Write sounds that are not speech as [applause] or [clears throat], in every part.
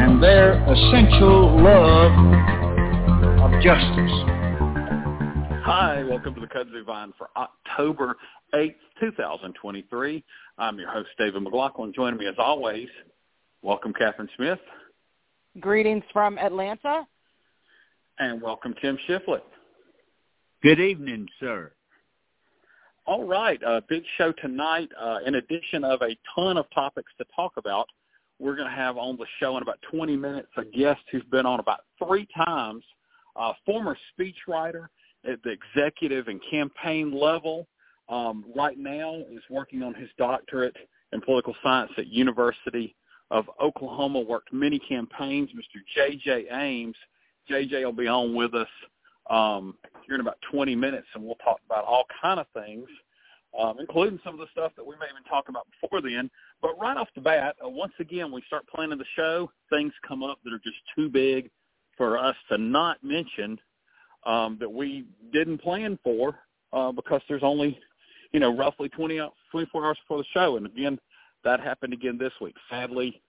and their essential love of justice. Hi, welcome to the Kudzu Vine for October 8th, 2023. I'm your host, David McLaughlin. Joining me as always, welcome Catherine Smith. Greetings from Atlanta. And welcome Tim Shiflett. Good evening, sir. All right, a big show tonight. Uh, in addition of a ton of topics to talk about, we're going to have on the show in about 20 minutes a guest who's been on about three times, a former speechwriter at the executive and campaign level. Um, right now is working on his doctorate in political science at University of Oklahoma. Worked many campaigns. Mr. J.J. Ames. J.J. will be on with us um, here in about 20 minutes, and we'll talk about all kind of things, um, including some of the stuff that we may even talk about before then. But right off the bat, uh, once again, we start planning the show. Things come up that are just too big for us to not mention um, that we didn't plan for uh, because there's only, you know, roughly 20, 24 hours before the show. And again, that happened again this week. Sadly,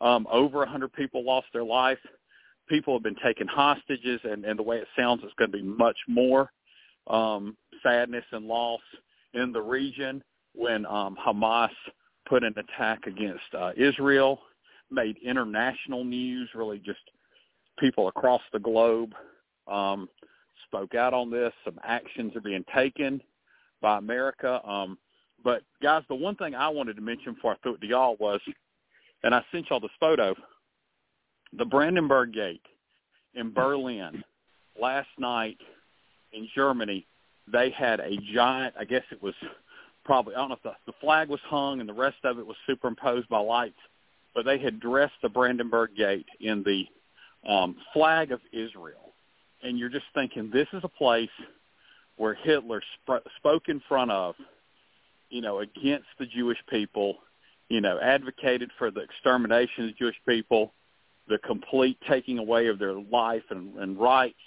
um, over 100 people lost their life. People have been taken hostages, and, and the way it sounds, it's going to be much more um, sadness and loss in the region when um, Hamas put an attack against uh, Israel, made international news, really just people across the globe um, spoke out on this. Some actions are being taken by America. Um, but guys, the one thing I wanted to mention before I threw it to y'all was, and I sent y'all this photo, the Brandenburg Gate in Berlin last night in Germany. They had a giant, I guess it was probably, I don't know if the, the flag was hung and the rest of it was superimposed by lights, but they had dressed the Brandenburg Gate in the um, flag of Israel. And you're just thinking this is a place where Hitler sp- spoke in front of, you know, against the Jewish people, you know, advocated for the extermination of the Jewish people, the complete taking away of their life and, and rights,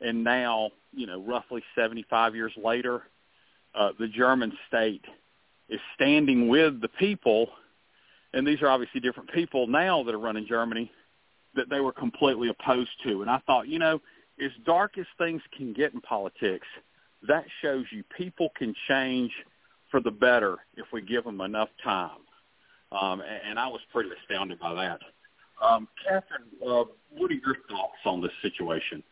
and now, you know, roughly 75 years later, uh, the German state is standing with the people, and these are obviously different people now that are running Germany that they were completely opposed to. And I thought, you know, as dark as things can get in politics, that shows you people can change for the better if we give them enough time. Um, and, and I was pretty astounded by that. Um, Catherine, uh, what are your thoughts on this situation?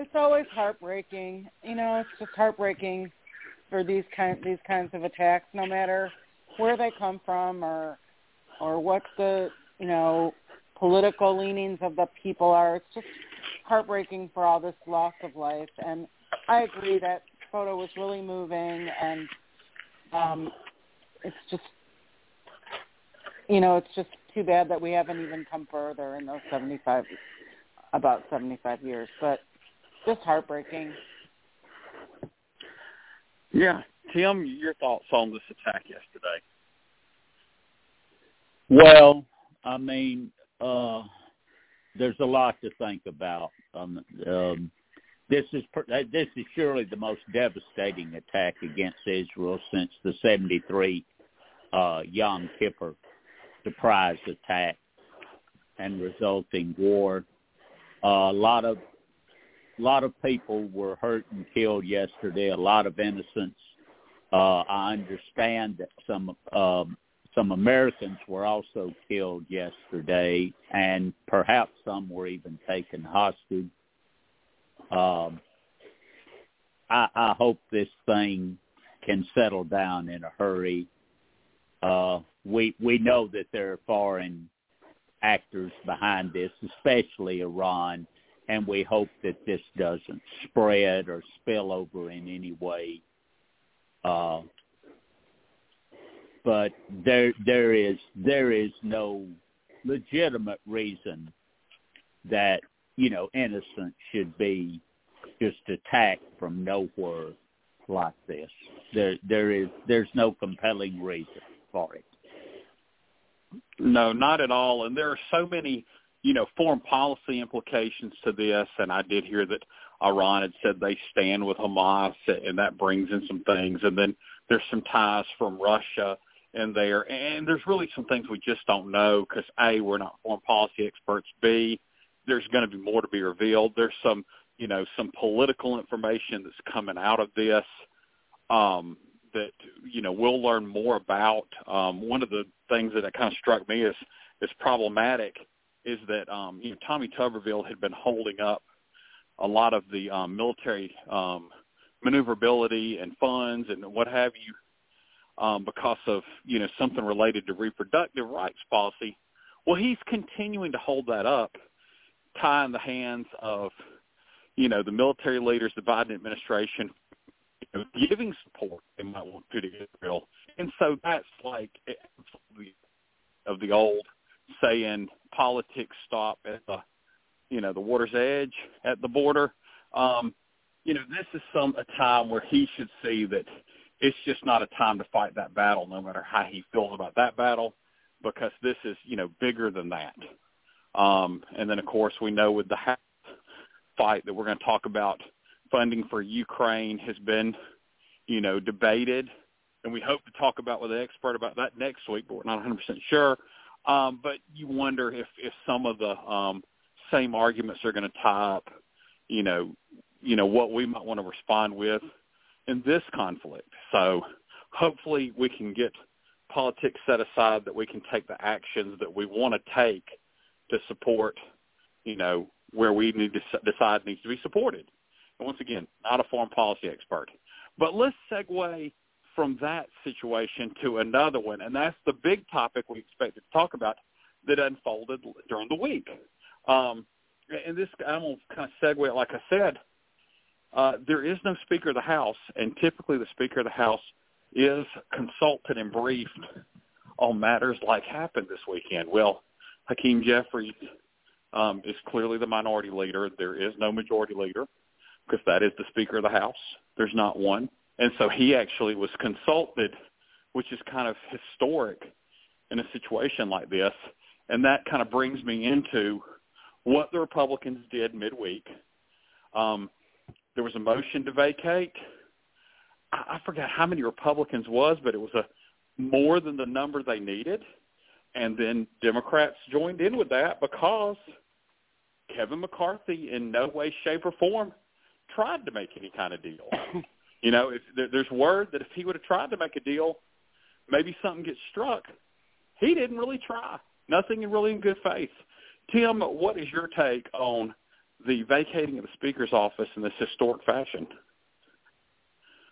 It's always heartbreaking. You know, it's just heartbreaking for these kind these kinds of attacks, no matter where they come from or or what the you know political leanings of the people are. It's just heartbreaking for all this loss of life. And I agree that photo was really moving, and um, it's just, you know, it's just too bad that we haven't even come further in those 75, about 75 years. But just heartbreaking. Yeah. Tim, your thoughts on this attack yesterday? Well, I mean, uh, there's a lot to think about. Um, um, this is this is surely the most devastating attack against Israel since the '73 uh, Yom Kippur surprise attack and resulting war. Uh, a lot of a lot of people were hurt and killed yesterday. A lot of innocents. Uh, I understand that some um, some Americans were also killed yesterday, and perhaps some were even taken hostage. Um, I, I hope this thing can settle down in a hurry. Uh, we we know that there are foreign actors behind this, especially Iran, and we hope that this doesn't spread or spill over in any way. Uh, but there there is there is no legitimate reason that you know innocent should be just attacked from nowhere like this. There there is there's no compelling reason for it. No, not at all. And there are so many, you know, foreign policy implications to this. And I did hear that Iran had said they stand with Hamas, and that brings in some things. And then there's some ties from Russia in there, and there's really some things we just don't know because a we're not foreign policy experts. B there's going to be more to be revealed. There's some you know some political information that's coming out of this um, that you know we'll learn more about. Um, one of the things that kind of struck me as is problematic is that um, you know Tommy Tuberville had been holding up a lot of the um, military um, maneuverability and funds and what have you um, because of you know something related to reproductive rights policy. Well, he's continuing to hold that up, tying the hands of you know the military leaders, the Biden administration, you know, giving support they might want to to Israel, and so that's like of the old saying politics stop at the you know the water's edge at the border. Um, you know, this is some a time where he should see that it's just not a time to fight that battle, no matter how he feels about that battle, because this is you know bigger than that. Um, and then of course we know with the fight that we're going to talk about, funding for Ukraine has been you know debated, and we hope to talk about with an expert about that next week, but we're not 100% sure. Um, but you wonder if if some of the um, same arguments are going to tie up, you know, you know what we might want to respond with in this conflict. So hopefully we can get politics set aside that we can take the actions that we want to take to support, you know, where we need to decide needs to be supported. And once again, not a foreign policy expert. But let's segue from that situation to another one, and that's the big topic we expected to talk about that unfolded during the week. Um, and this, I'm going to kind of segue it like I said. Uh, there is no Speaker of the House, and typically the Speaker of the House is consulted and briefed on matters like happened this weekend. Well, Hakeem Jeffries um, is clearly the minority leader. There is no majority leader because that is the Speaker of the House. There's not one. And so he actually was consulted, which is kind of historic in a situation like this. And that kind of brings me into what the Republicans did midweek. Um, there was a motion to vacate. I, I forgot how many Republicans was, but it was a more than the number they needed. And then Democrats joined in with that because Kevin McCarthy, in no way, shape, or form, tried to make any kind of deal. [laughs] you know, if there, there's word that if he would have tried to make a deal, maybe something gets struck. He didn't really try. Nothing really in good faith. Tim, what is your take on the vacating of the Speaker's office in this historic fashion?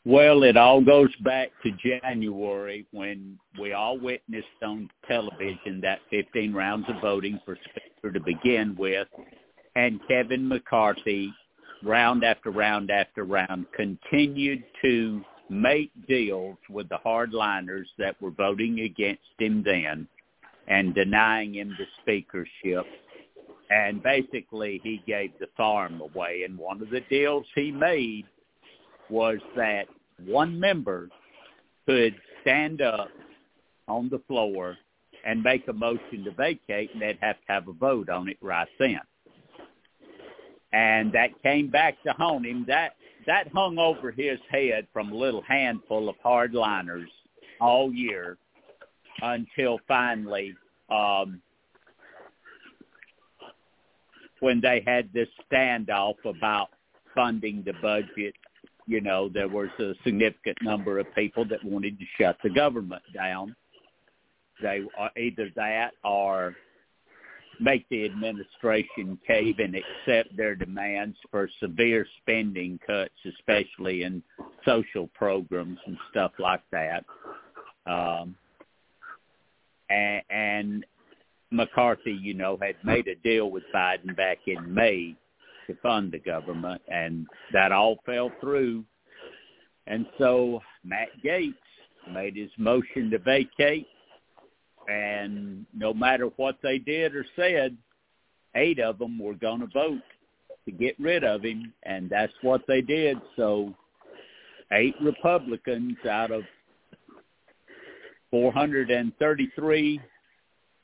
Well, it all goes back to January when we all witnessed on television that 15 rounds of voting for Speaker to begin with, and Kevin McCarthy, round after round after round, continued to make deals with the hardliners that were voting against him then and denying him the speakership and basically he gave the farm away. And one of the deals he made was that one member could stand up on the floor and make a motion to vacate, and they'd have to have a vote on it right then. And that came back to haunt him. That that hung over his head from a little handful of hardliners all year until finally um, when they had this standoff about funding the budget, you know, there was a significant number of people that wanted to shut the government down. They are either that or make the administration cave and accept their demands for severe spending cuts, especially in social programs and stuff like that. Um, and, and McCarthy, you know, had made a deal with Biden back in May to fund the government, and that all fell through. And so Matt Gaetz made his motion to vacate, and no matter what they did or said, eight of them were going to vote to get rid of him, and that's what they did. So eight Republicans out of 433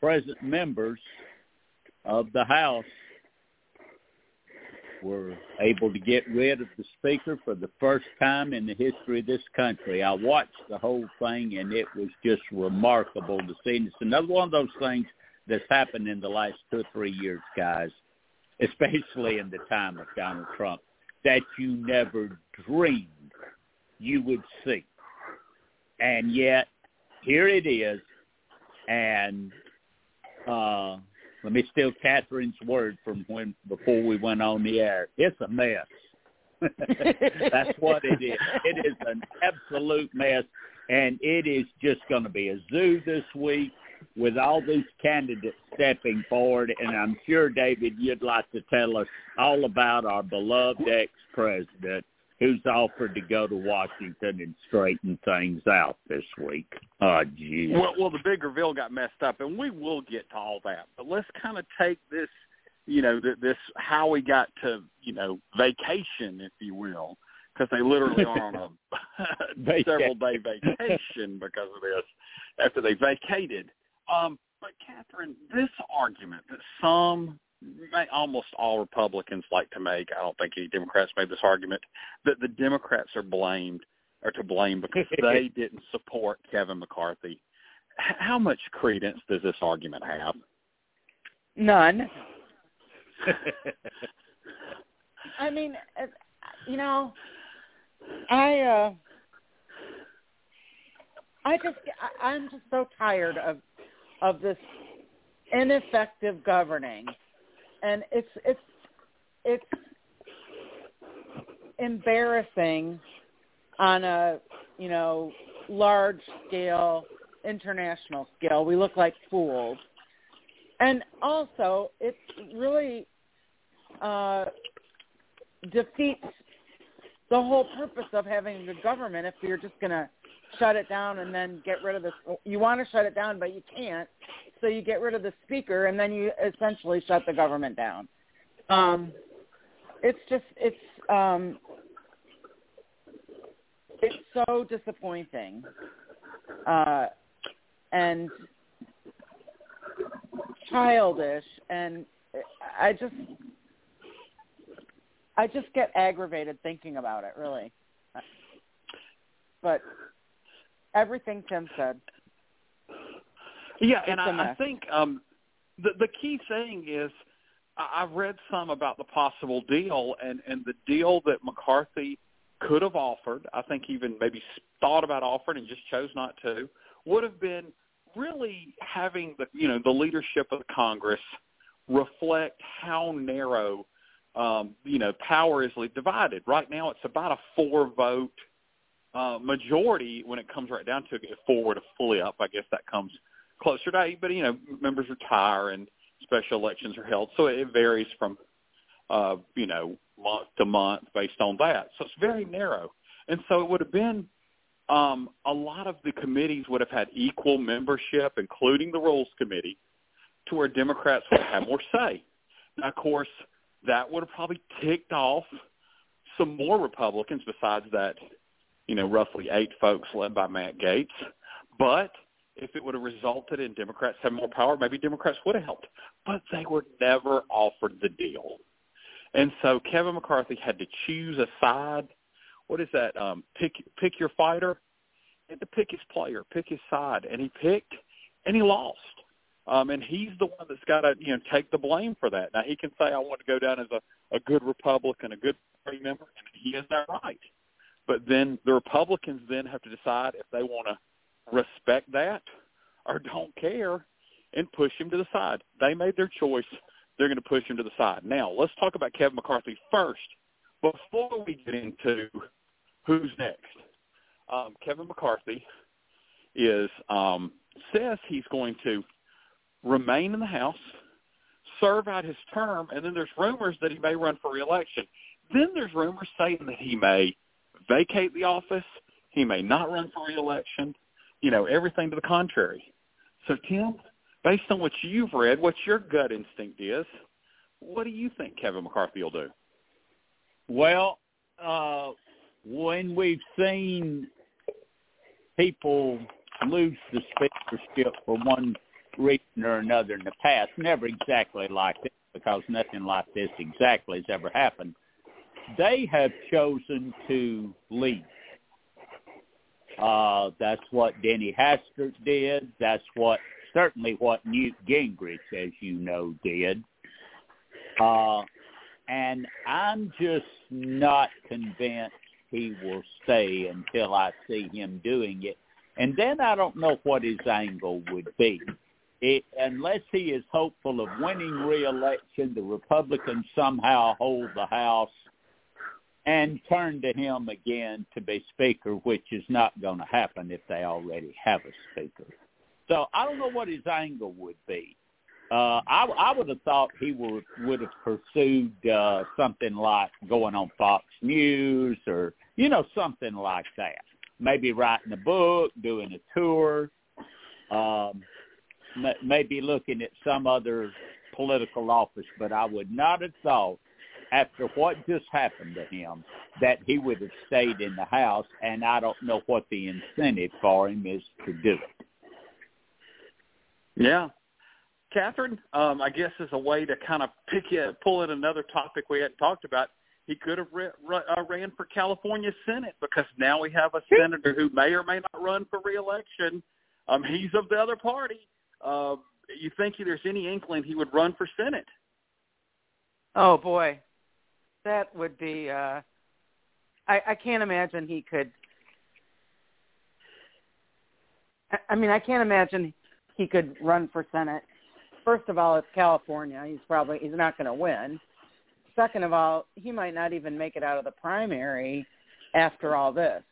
present members of the House were able to get rid of the speaker for the first time in the history of this country. I watched the whole thing and it was just remarkable to see. And it's another one of those things that's happened in the last two or three years, guys, especially in the time of Donald Trump, that you never dreamed you would see. And yet, here it is. And uh, let me steal Catherine's word from when before we went on the air. It's a mess. [laughs] That's what it is. It is an absolute mess, and it is just going to be a zoo this week with all these candidates stepping forward. And I'm sure, David, you'd like to tell us all about our beloved ex-president who's offered to go to Washington and straighten things out this week. Oh, geez. Well, well, the big reveal got messed up, and we will get to all that. But let's kind of take this, you know, this how we got to, you know, vacation, if you will, because they literally are on a [laughs] [laughs] several day vacation because of this after they vacated. Um, but Catherine, this argument that some almost all Republicans like to make. I don't think any Democrats made this argument that the Democrats are blamed or to blame because [laughs] they didn't support Kevin McCarthy. How much credence does this argument have? None. [laughs] I mean, you know, I uh I just I, I'm just so tired of of this ineffective governing and it's it's it's embarrassing on a you know large scale international scale. We look like fools. And also it really uh defeats the whole purpose of having the government if you're just going to shut it down and then get rid of this you want to shut it down but you can't so you get rid of the speaker and then you essentially shut the government down. Um, it's just it's um, it's so disappointing, uh, and childish, and I just I just get aggravated thinking about it, really. But everything Tim said. Yeah, and I, I think um, the the key thing is I've read some about the possible deal, and and the deal that McCarthy could have offered, I think even maybe thought about offering and just chose not to, would have been really having the you know the leadership of Congress reflect how narrow um, you know power is divided. Right now, it's about a four vote uh, majority when it comes right down to it. Four to fully up, I guess that comes closer to eight, but you know, members retire and special elections are held, so it varies from uh, you know month to month based on that. So it's very narrow, and so it would have been um, a lot of the committees would have had equal membership, including the Rules Committee, to where Democrats would have more say. Now, of course, that would have probably ticked off some more Republicans besides that, you know, roughly eight folks led by Matt Gaetz. But if it would have resulted in Democrats having more power, maybe Democrats would have helped. But they were never offered the deal. And so Kevin McCarthy had to choose a side. What is that? Um, pick pick your fighter. He had to pick his player, pick his side, and he picked, and he lost. Um, and he's the one that's got to you know take the blame for that. Now he can say I want to go down as a, a good Republican, a good party member, and he has that right. But then the Republicans then have to decide if they want to respect that or don't care and push him to the side. They made their choice. They're going to push him to the side. Now, let's talk about Kevin McCarthy first before we get into who's next. Um, Kevin McCarthy is um, says he's going to remain in the House, serve out his term, and then there's rumors that he may run for reelection. Then there's rumors saying that he may vacate the office, he may not run for reelection, you know, everything to the contrary. So, Tim, based on what you've read, what your gut instinct is, What do you think Kevin McCarthy will do? Well, uh, when we've seen people lose the speakership for one reason or another in the past, never exactly like this, because nothing like this exactly has ever happened, they have chosen to leave. Uh, that's what Denny Hastert did. That's what certainly what Newt Gingrich, as you know, did. Uh, and I'm just not convinced he will stay until I see him doing it. And then I don't know what his angle would be. It, unless he is hopeful of winning re-election, the Republicans somehow hold the House and turn to him again to be Speaker, which is not going to happen if they already have a Speaker. So I don't know what his angle would be. Uh, I, I would have thought he would would have pursued uh, something like going on Fox News or you know something like that. Maybe writing a book, doing a tour, um, maybe looking at some other political office. But I would not have thought after what just happened to him that he would have stayed in the house. And I don't know what the incentive for him is to do it. Yeah, Catherine, um, I guess as a way to kind of pick it, pull in another topic we hadn't talked about, he could have re- uh, ran for California Senate because now we have a senator who may or may not run for reelection. Um, he's of the other party. Uh, you think there's any inkling he would run for Senate? Oh boy, that would be. Uh, I, I can't imagine he could. I, I mean, I can't imagine he could run for Senate first of all, it's California. He's probably he's not going to win. Second of all, he might not even make it out of the primary after all this.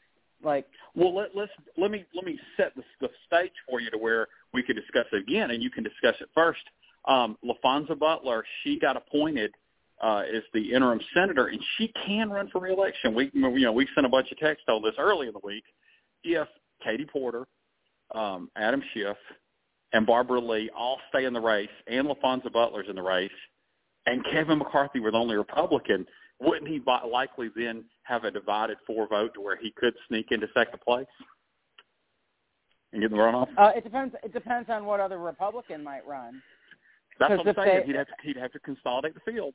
Like, well, let, let's let me let me set the, the stage for you to where we could discuss it again, and you can discuss it first. Um, Laphonza Butler, she got appointed uh, as the interim senator, and she can run for reelection. We, you know, we sent a bunch of texts on this early in the week. If Katie Porter, um, Adam Schiff, and Barbara Lee all stay in the race, and Laphonza Butler's in the race, and Kevin McCarthy were the only Republican, wouldn't he likely then have a divided four vote to where he could sneak into second place and get the runoff? Uh, it depends. It depends on what other Republican might run. That's what I'm saying. They, he'd have to, he'd have to consolidate the field.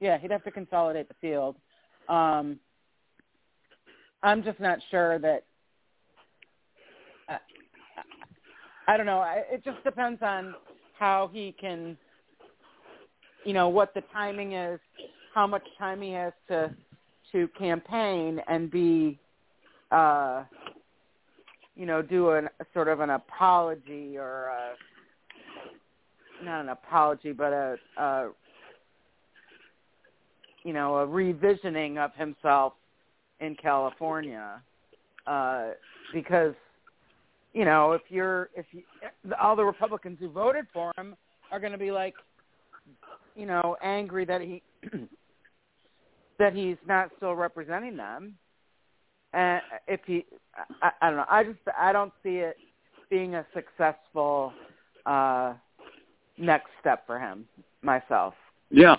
Yeah, he'd have to consolidate the field. Um, I'm just not sure that I don't know. It just depends on how he can, you know, what the timing is, how much time he has to to campaign and be, uh, you know, do an, a sort of an apology or a, not an apology, but a, a you know, a revisioning of himself in California, uh, because you know, if you're if you, all the Republicans who voted for him are going to be like, you know, angry that he [clears throat] that he's not still representing them. And if he, I, I don't know, I just I don't see it being a successful uh next step for him myself. Yeah.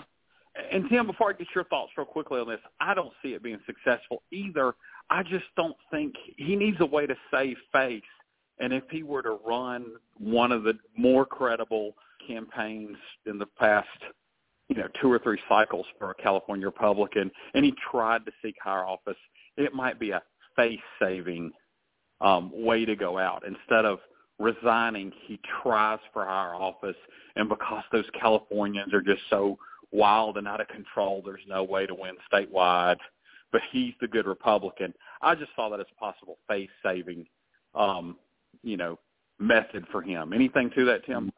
And Tim, before I get your thoughts real quickly on this, I don't see it being successful either. I just don't think he needs a way to save face and if he were to run one of the more credible campaigns in the past, you know, two or three cycles for a California Republican, and he tried to seek higher office, it might be a face-saving um, way to go out. Instead of resigning, he tries for higher office, and because those Californians are just so wild and out of control, there's no way to win statewide. But he's the good Republican. I just saw that as a possible face-saving um, you know method for him. Anything to that, Tim?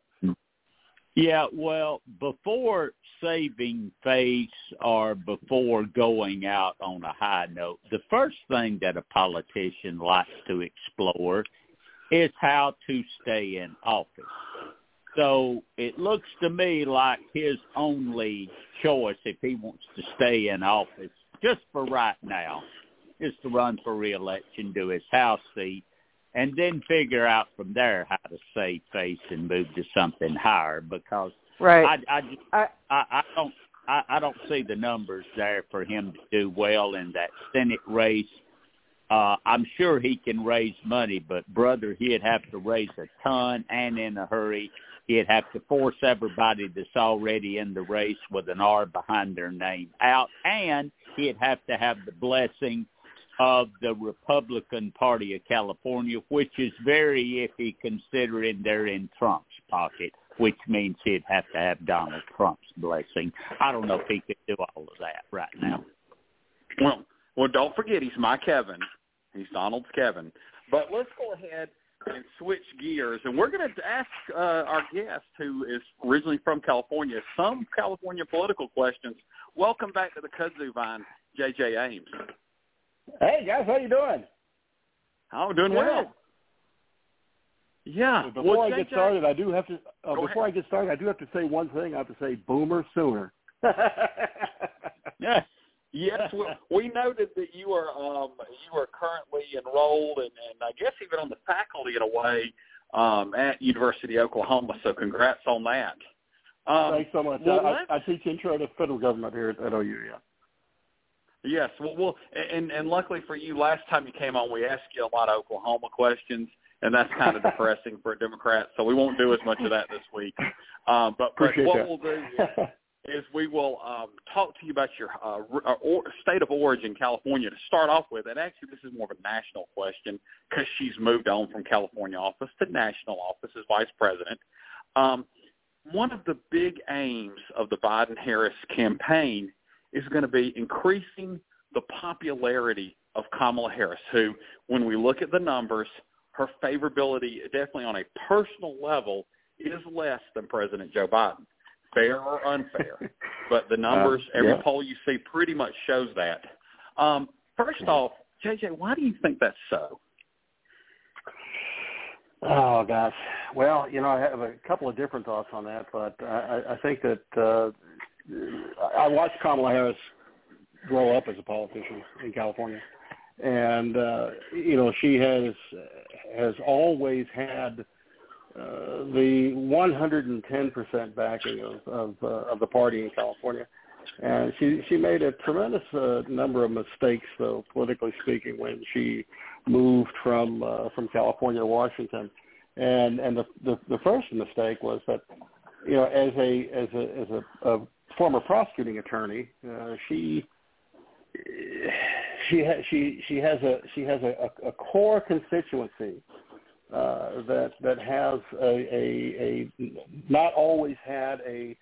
Yeah, well, before saving face or before going out on a high note, the first thing that a politician likes to explore is how to stay in office. So it looks to me like his only choice if he wants to stay in office, just for right now, is to run for reelection, do his House seat, and then figure out from there how to save face and move to something higher because Right. I I just, I, I I don't I, I don't see the numbers there for him to do well in that Senate race. Uh, I'm sure he can raise money, but brother, he'd have to raise a ton and in a hurry. He'd have to force everybody that's already in the race with an R behind their name out, and he'd have to have the blessing of the Republican Party of California, which is very iffy considering they're in Trump's pocket, which means he'd have to have Donald Trump's blessing. I don't know if he could do all of that right now. Well, well, don't forget he's my Kevin. He's Donald's Kevin. But let's go ahead and switch gears, and we're going to ask uh, our guest, who is originally from California, some California political questions. Welcome back to the Kudzu Vine, J.J. Ames. Hey guys, how you doing? I'm doing well. Yeah. Before well, I get started, I do have to. Uh, before ahead. I get started, I do have to say one thing. I have to say, Boomer sooner. [laughs] Yeah. Yes, we, we noted that you are um, you are currently enrolled and, and I guess even on the faculty in a way um, at University of Oklahoma. So congrats on that. Um, Thanks so much. well, I, I, teach intro to federal government here at, OU. Yeah. Yes, well, well, and and luckily for you, last time you came on, we asked you a lot of Oklahoma questions, and that's kind of [laughs] depressing for a Democrat. So we won't do as much of that this week. Um, but, but Appreciate what that. we'll do is [laughs] we will um, talk to you about your uh, uh, or, state of origin, California, to start off with. And actually, this is more of a national question because she's moved on from California office to national office as vice president. Um, one of the big aims of the Biden-Harris campaign is going to be increasing the popularity of Kamala Harris, who, when we look at the numbers, her favorability, definitely on a personal level, is less than President Joe Biden. Fair or unfair, [laughs] but the numbers, Uh, every poll you see, pretty much shows that. Um, first off, JJ, why do you think that's so? Oh gosh. Well, you know, I have a couple of different thoughts on that, but I, I- I think that uh, I watched Kamala Harris grow up as a politician in California, and uh, you know, she has has always had uh, the 110% backing of of, uh, of the party in California. And she she made a tremendous uh, number of mistakes, though politically speaking, when she moved from uh, from California to Washington. And and the, the the first mistake was that you know as a as a as a, a former prosecuting attorney, uh, she she ha- she she has a she has a, a, a core constituency uh, that that has a, a, a not always had a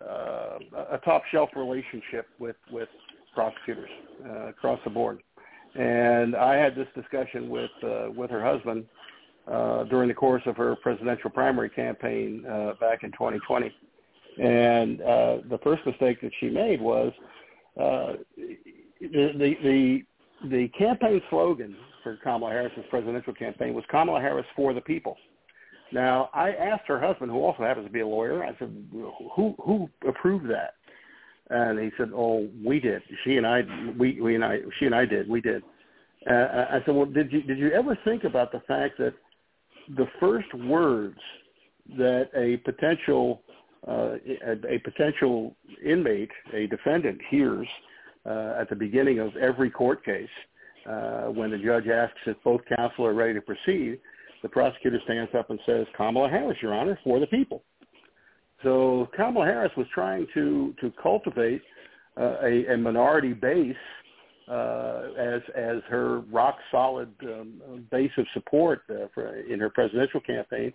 uh, a top shelf relationship with with prosecutors uh, across the board. And I had this discussion with uh, with her husband uh, during the course of her presidential primary campaign uh, back in 2020. And uh, the first mistake that she made was uh, the, the the the campaign slogan for Kamala Harris's presidential campaign was Kamala Harris for the people. Now, I asked her husband, who also happens to be a lawyer, I said, "Who who approved that?" And he said, "Oh, we did. She and I, we we and I, she and I did. We did." Uh, I said, "Well, did you did you ever think about the fact that the first words that a potential uh, a, a potential inmate, a defendant, hears uh, at the beginning of every court case uh, when the judge asks if both counsel are ready to proceed, the prosecutor stands up and says, Kamala Harris, Your Honor, for the people. So Kamala Harris was trying to, to cultivate uh, a, a minority base uh, as as her rock solid um, base of support uh, for, in her presidential campaign,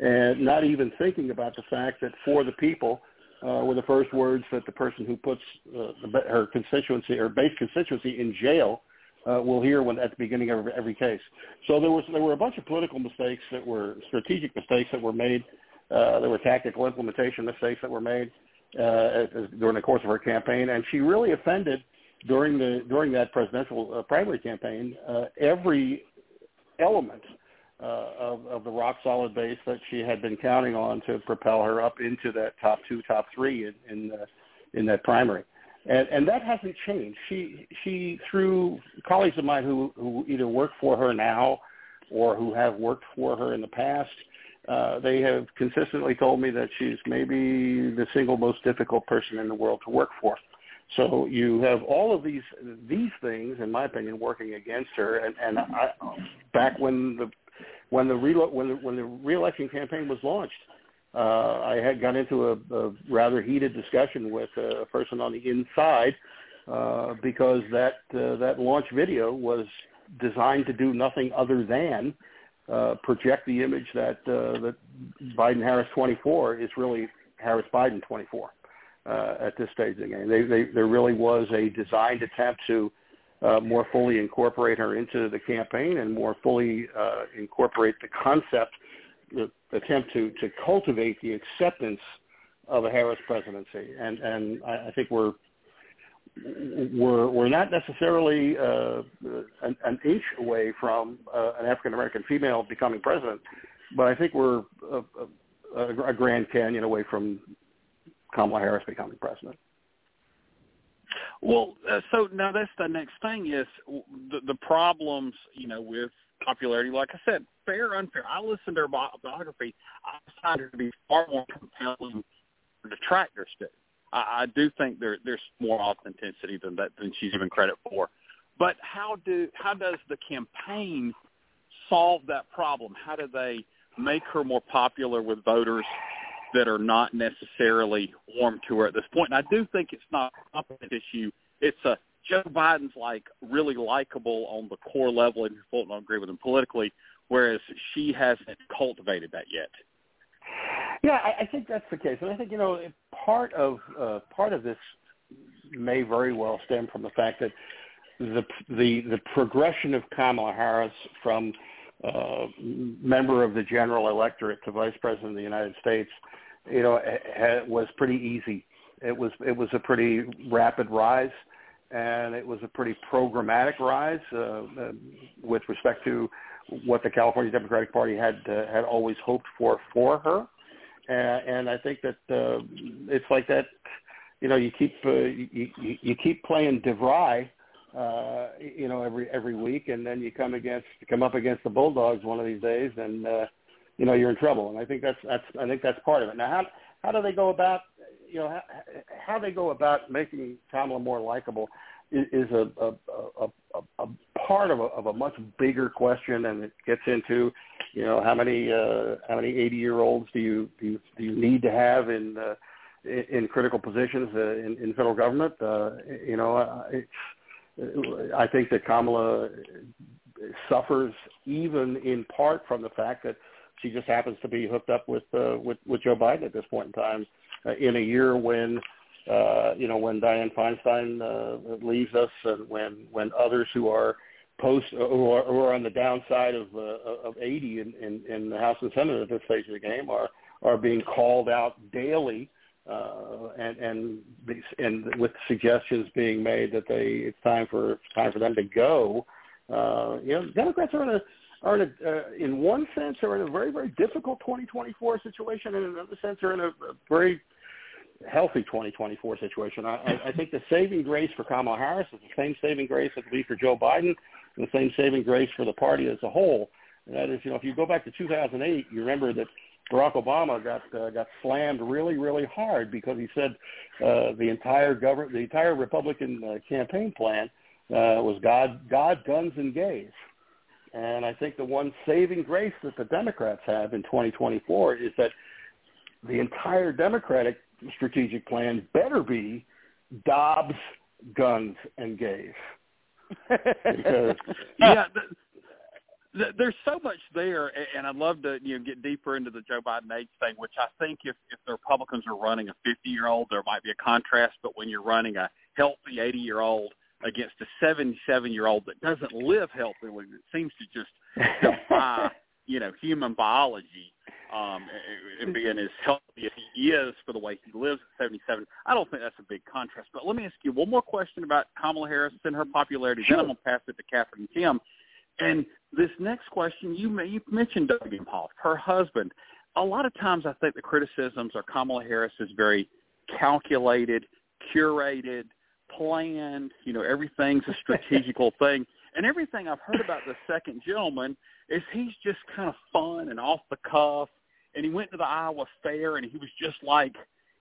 and not even thinking about the fact that for the people uh, were the first words that the person who puts uh, her constituency or base constituency in jail uh, will hear when at the beginning of every case. So there was there were a bunch of political mistakes that were strategic mistakes that were made. Uh, there were tactical implementation mistakes that were made uh, as, during the course of her campaign, and she really offended during the during that presidential uh, primary campaign uh, every element uh, of, of the rock solid base that she had been counting on to propel her up into that top two, top three in in, in that primary. And, and that hasn't changed. She she through colleagues of mine who who either work for her now or who have worked for her in the past, uh, they have consistently told me that she's maybe the single most difficult person in the world to work for. So you have all of these these things, in my opinion, working against her. And, and I, back when the when the relo- when the, when the reelection campaign was launched, uh, I had got into a, a rather heated discussion with a person on the inside uh, because that uh, that launch video was designed to do nothing other than uh, project the image that uh, that Biden Harris 24 is really Harris Biden 24 uh, at this stage of the game. They, they, there really was a designed attempt to uh, more fully incorporate her into the campaign and more fully uh, incorporate the concept, attempt to, to cultivate the acceptance of a Harris presidency. And, and I, I think we're we're we're not necessarily uh, an, an inch away from uh, an African American female becoming president, but I think we're a, a, a Grand Canyon away from Kamala Harris becoming president. Well, uh, so now that's the next thing is the, the problems, you know, with popularity. Like I said, fair, unfair. I listened to her biography. I find her to be far more compelling detractors do. I, I do think there there's more authenticity than that than she's given credit for. But how do how does the campaign solve that problem? How do they make her more popular with voters that are not necessarily warm to her at this point. And I do think it's not a issue. It's a Joe Biden's like really likable on the core level, and Fulton don't agree with him politically, whereas she hasn't cultivated that yet. Yeah, I, I think that's the case, and I think you know part of uh, part of this may very well stem from the fact that the the the progression of Kamala Harris from uh, member of the general electorate to vice president of the United States you know, it was pretty easy. It was it was a pretty rapid rise, and it was a pretty programmatic rise uh, uh, with respect to what the California Democratic Party had uh, had always hoped for for her. And, and I think that uh, it's like that. You know, you keep uh, you, you, you keep playing DeVry, uh, you know, every every week, and then you come against come up against the Bulldogs one of these days, and uh, you know you're in trouble. And I think that's that's I think that's part of it. Now, how how do they go about you know how, they go about making Kamala more likable is, a, a, a, a, a part of a, of a much bigger question, and it gets into you know how many uh, how many 80 year olds do you do you, do you need to have in uh, in, critical positions uh, in, in federal government? Uh, you know, uh, it's I think that Kamala suffers even in part from the fact that she just happens to be hooked up with uh, with with Joe Biden at this point in time in a year when uh, you know when Dianne Feinstein uh, leaves us and when when others who are post who are, are on the downside of uh, of 80 in, in in the House and Senate at this stage of the game are are being called out daily uh, and and and with suggestions being made that they it's time for time for them to go. Uh, you know, Democrats are in a are in, a, uh, in one sense are in a very very difficult 2024 situation, and in another sense are in a, a very healthy 2024 situation. I, I think the saving grace for Kamala Harris is the same saving grace that would be for Joe Biden, and the same saving grace for the party as a whole. And that is, you know, if you go back to 2008, you remember that Barack Obama got uh, got slammed really really hard because he said uh, the entire government, the entire Republican uh, campaign plan uh, was God, God, guns, and gays. And I think the one saving grace that the Democrats have in 2024 is that the entire Democratic strategic plan better be Dobbs, guns, and gays. because [laughs] yeah, the, the, there's so much there, and I'd love to you know get deeper into the Joe Biden age thing, which I think if if the Republicans are running a 50 year old, there might be a contrast, but when you're running a healthy 80 year old against a 77 year old that doesn't live healthily it seems to just defy [laughs] you know human biology um and being as healthy as he is for the way he lives at 77 i don't think that's a big contrast but let me ask you one more question about kamala harris and her popularity sure. then i'm going to pass it to catherine kim. And this next question you may you mentioned doug emhoff her husband. A lot of times i think the criticisms are kamala harris is very calculated curated planned. You know, everything's a strategical [laughs] thing. And everything I've heard about the second gentleman is he's just kind of fun and off the cuff. and he went to the Iowa Fair, and he was just like,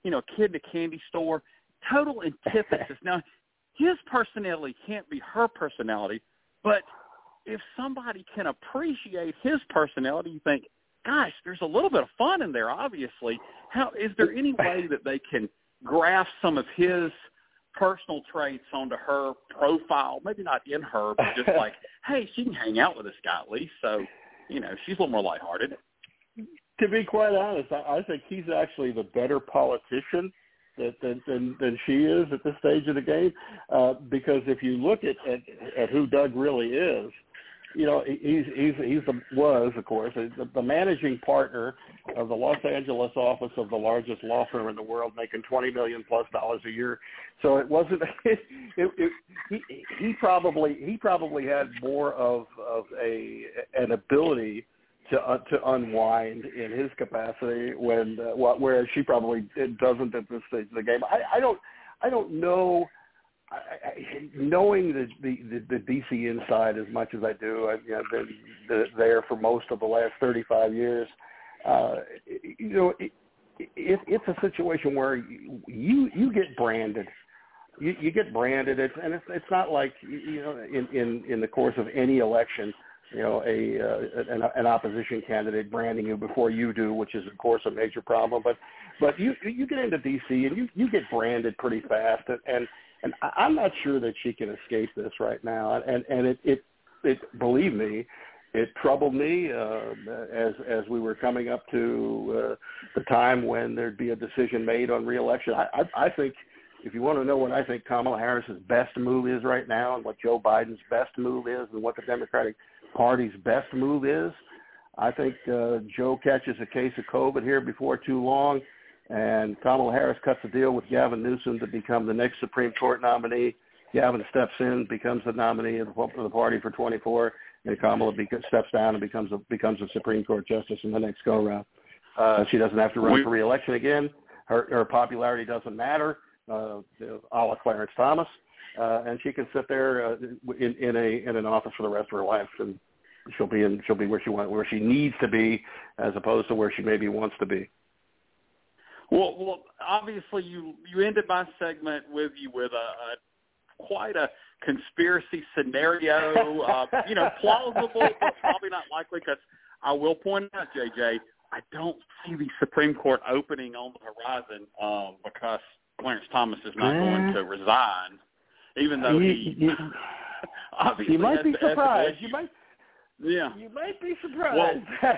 you know, a kid in a candy store. Total antithesis. now, his personality can't be her personality, but if somebody can appreciate his personality, you think, gosh, there's a little bit of fun in there. Obviously, how is there any way that they can grasp some of his personal traits onto her profile? Maybe not in her, but just [laughs] like, hey, she can hang out with this guy at least, so you know she's a little more lighthearted. To be quite honest, I, I think he's actually the better politician than, than than she is at this stage of the game. Uh, because if you look at, at at who Doug really is, you know, he's he's he's the was of course the, the managing partner of the Los Angeles office of the largest law firm in the world, making twenty million plus dollars a year. So it wasn't. It, [laughs] it, it, he he probably he probably had more of of a an ability to uh, to unwind in his capacity when uh, whereas she probably doesn't at this stage of the game. I, I don't I don't know I, I, knowing the, the the DC inside as much as I do, I've you know, been the, there for most of the last 35 years. Uh, you know, it, it, it's a situation where you you get branded. You, you get branded, it's, and it's it's not like you know in in in the course of any election, you know, a uh, an, an opposition candidate branding you before you do, which is of course a major problem. But but you you get into DC and you you get branded pretty fast, and, and and I'm not sure that she can escape this right now. And and it it, it believe me, it troubled me uh, as as we were coming up to uh, the time when there'd be a decision made on reelection. I, I I think if you want to know what I think Kamala Harris's best move is right now, and what Joe Biden's best move is, and what the Democratic Party's best move is, I think uh, Joe catches a case of COVID here before too long and Kamala Harris cuts a deal with Gavin Newsom to become the next Supreme Court nominee. Gavin steps in, becomes the nominee of the party for 24, and Kamala steps down and becomes a, becomes a Supreme Court justice in the next go round. Uh, she doesn't have to run for reelection again. Her, her popularity doesn't matter, uh, a la Clarence Thomas, uh, and she can sit there uh, in, in a in an office for the rest of her life, and she'll be in she'll be where she want where she needs to be, as opposed to where she maybe wants to be. Well, well, obviously you you ended my segment with you with a, a quite a conspiracy scenario. uh, you know, [laughs] plausible, but probably not likely. Because I will point out, JJ, I don't see the Supreme Court opening on the horizon um, because Clarence Thomas is not going to resign, even though he. You, you, [laughs] obviously you might be surprised. You might yeah. You might be surprised. Well,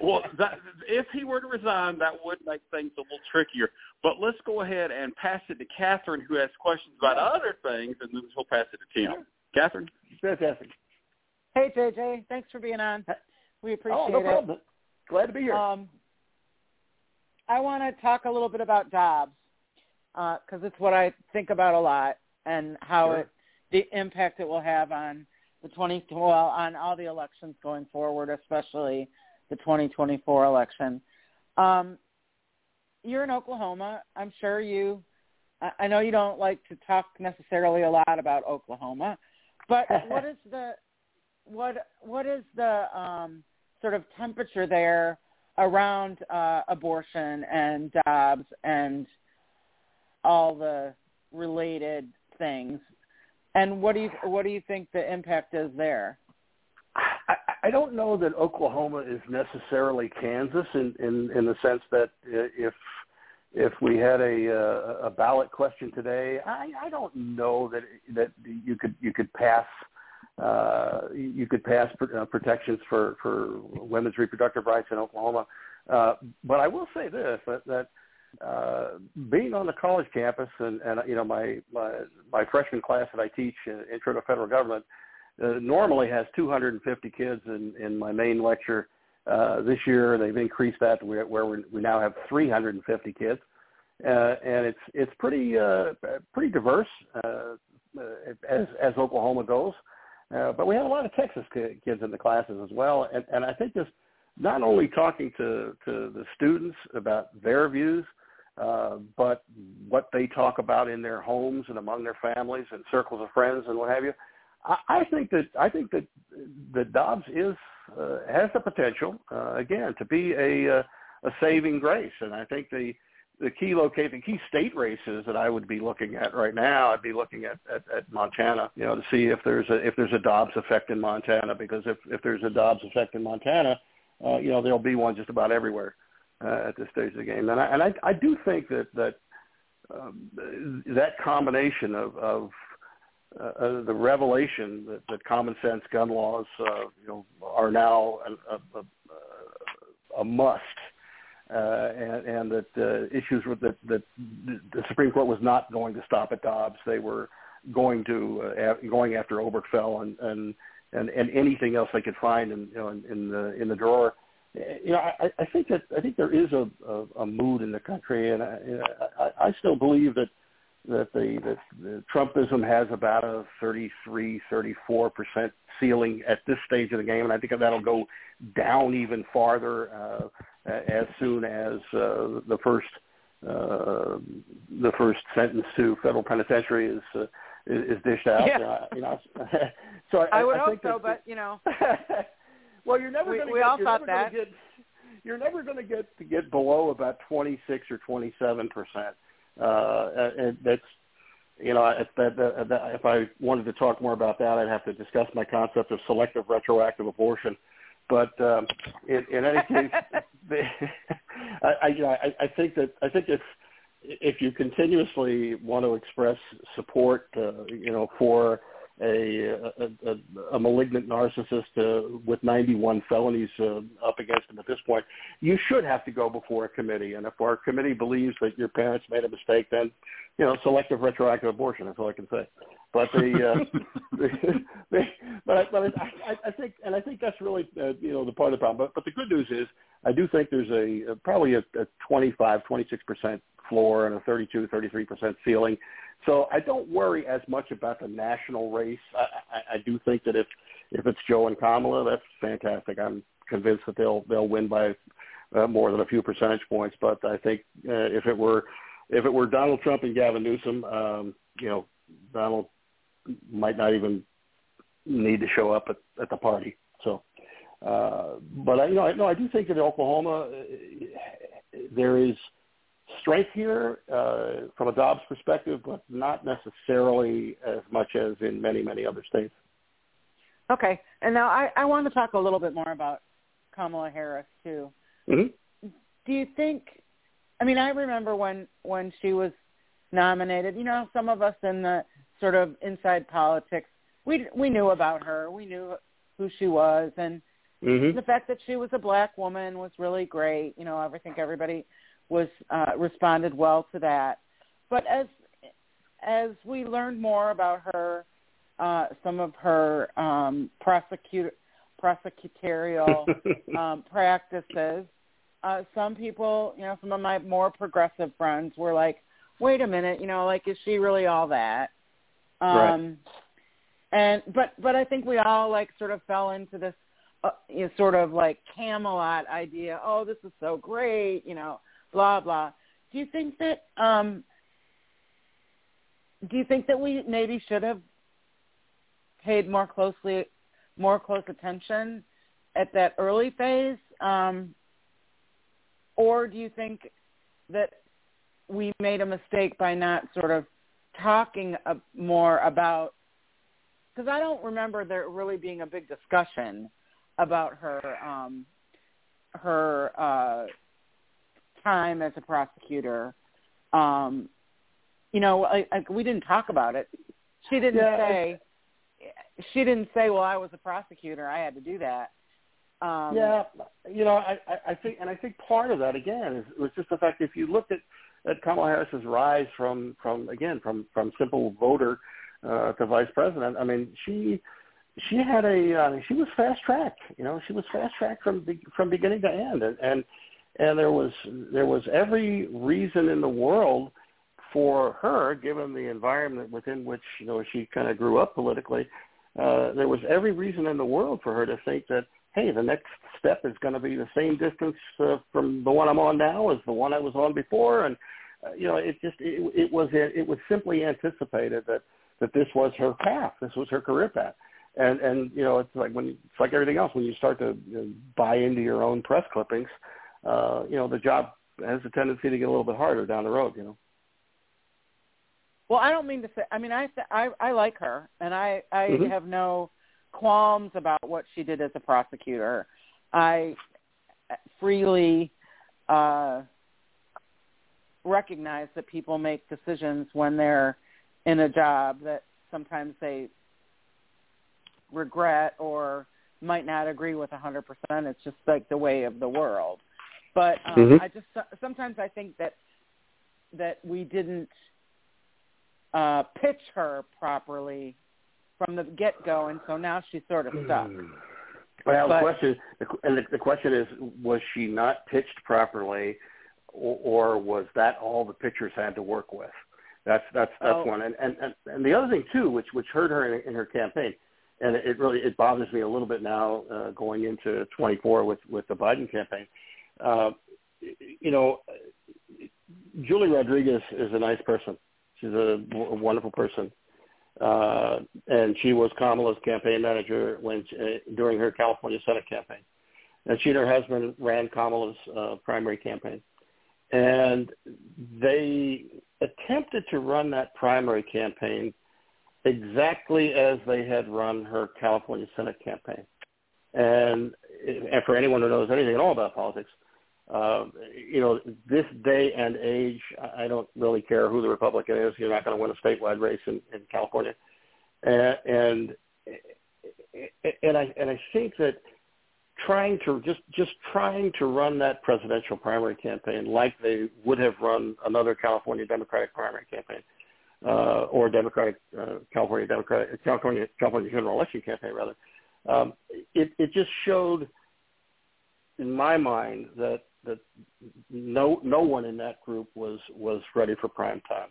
well [laughs] that, if he were to resign, that would make things a little trickier. But let's go ahead and pass it to Catherine, who has questions about yeah. other things, and then we'll pass it to Tim. Sure. Catherine? Fantastic. Hey, JJ. Thanks for being on. We appreciate it. oh, no it. Problem. Glad to be here. Um, I want to talk a little bit about jobs because uh, it's what I think about a lot and how sure. it the impact it will have on the 20 well on all the elections going forward, especially the 2024 election. Um, you're in Oklahoma. I'm sure you. I know you don't like to talk necessarily a lot about Oklahoma, but [laughs] what is the what what is the um, sort of temperature there around uh, abortion and jobs and all the related things and what do you what do you think the impact is there? I, I don't know that Oklahoma is necessarily Kansas in in, in the sense that if if we had a a ballot question today, I, I don't know that that you could you could pass uh, you could pass uh, protections for for women's reproductive rights in Oklahoma. Uh, but I will say this that, that uh, being on the college campus and, and you know my, my my freshman class that I teach uh, intro to federal government uh, normally has 250 kids in in my main lecture. Uh, this year they've increased that to where, where we now have 350 kids, uh, and it's it's pretty uh, pretty diverse uh, as as Oklahoma goes. Uh, but we have a lot of Texas kids in the classes as well, and, and I think just not only talking to to the students about their views, uh, but what they talk about in their homes and among their families and circles of friends and what have you. I, I think that I think that that Dobbs is uh, has the potential uh, again to be a uh, a saving grace. And I think the the key locate the key state races that I would be looking at right now, I'd be looking at, at, at Montana, you know, to see if there's a if there's a Dobbs effect in Montana, because if if there's a Dobbs effect in Montana, uh, you know, there'll be one just about everywhere uh, at this stage of the game. And I and I, I do think that that um, that combination of, of uh, uh, the revelation that, that common sense gun laws, uh, you know, are now a, a, a, a must, uh, and, and that uh, issues with that, that the Supreme Court was not going to stop at Dobbs. They were going to uh, going after Obergefell and, and and and anything else they could find in you know in, in the in the drawer you know, I, I think that I think there is a, a, a mood in the country, and I, I, I still believe that that the, that the Trumpism has about a 33, 34 percent ceiling at this stage of the game, and I think that'll go down even farther uh, as soon as uh, the first uh, the first sentence to federal penitentiary is uh, is, is dished out. Yeah. Uh, you know, [laughs] so I, I would I hope think so, that, but you know. [laughs] Well, you're never going to we get. all you're thought that. Get, you're never going to get to get below about 26 or 27 percent. Uh, and that's you know, if, that, that, that, if I wanted to talk more about that, I'd have to discuss my concept of selective retroactive abortion. But um, in, in any case, [laughs] the, I, I, you know, I, I think that I think if if you continuously want to express support, uh, you know, for a a, a, a malignant narcissist uh, with 91 felonies uh, up against him at this point, you should have to go before a committee. And if our committee believes that your parents made a mistake, then you know, selective retroactive abortion. That's all I can say. But the, uh, the, [laughs] [laughs] the but but I, I think and I think that's really uh, you know the part of the problem. But but the good news is I do think there's a, a probably a, a 25 26 percent floor and a 32 33 percent ceiling. So I don't worry as much about the national race. I, I, I do think that if if it's Joe and Kamala, that's fantastic. I'm convinced that they'll they'll win by uh, more than a few percentage points. But I think uh, if it were if it were Donald Trump and Gavin Newsom, um, you know, Donald might not even need to show up at, at the party. So, uh, but I, you know, I, no, I do think that Oklahoma uh, there is strength here uh, from a Dobbs perspective, but not necessarily as much as in many, many other states. Okay, and now I, I want to talk a little bit more about Kamala Harris too. Mm-hmm. Do you think? I mean, I remember when when she was nominated. You know, some of us in the sort of inside politics, we we knew about her. We knew who she was, and Mm-hmm. the fact that she was a black woman was really great. You know, I think everybody was uh, responded well to that. But as as we learned more about her, uh, some of her um, prosecute prosecutorial [laughs] um, practices, uh, some people, you know, some of my more progressive friends were like, "Wait a minute, you know, like is she really all that?" Um, Right. And but but I think we all like sort of fell into this uh, you know, sort of like Camelot idea. Oh, this is so great, you know, blah blah. Do you think that um do you think that we maybe should have paid more closely more close attention at that early phase um or do you think that we made a mistake by not sort of talking more about because I don't remember there really being a big discussion about her um her uh time as a prosecutor um you know like, like we didn't talk about it she didn't Yeah, say she didn't say well i was a prosecutor i had to do that um yeah, you know, I, I I think, and I think part of that again is was just the fact if you look at at Kamala Harris's rise from from again from from simple voter uh, to vice president. I mean, she she had a uh, she was fast tracked. You know, she was fast tracked from be, from beginning to end, and, and and there was there was every reason in the world for her, given the environment within which you know she kind of grew up politically. Uh, there was every reason in the world for her to think that hey, the next step is going to be the same distance uh, from the one I'm on now as the one I was on before, and uh, you know, it just it, it was it was simply anticipated that that this was her path, this was her career path, and and you know, it's like when it's like everything else when you start to you know, buy into your own press clippings. uh, you know, the job has a tendency to get a little bit harder down the road. You know. Well, I don't mean to say. I mean, I I, I like her, and I I Mhm. have no qualms about what she did as a prosecutor. I freely uh, recognize that people make decisions when they're in a job that sometimes they regret or might not agree with a 100%. It's just like the way of the world. But um, Mhm. I just sometimes I think that that we didn't uh, pitch her properly from the get go, and so now she's sort of stuck. Well, But- the question and the, the question is, was she not pitched properly, or, or was that all the pitchers had to work with? That's that's that's Oh. one. And, and and and the other thing too, which which hurt her in, in her campaign, and it really it bothers me a little bit now uh, going into 24 with with the Biden campaign. Uh, you know, Julie Rodriguez is a nice person. She's a, wonderful person uh, and she was Kamala's campaign manager when uh, during her California Senate campaign. And she and her husband ran Kamala's uh, primary campaign, and they attempted to run that primary campaign exactly as they had run her California Senate campaign. And, and for anyone who knows anything at all about politics, uh, you know, this day and age, I don't really care who the Republican is. You're not going to win a statewide race in, in California, and, and and I and I think that trying to just just trying to run that presidential primary campaign like they would have run another California Democratic primary campaign uh, or Democratic uh, California Democratic California California general election campaign rather, um, it it just showed in my mind that that no no one in that group was was ready for prime time,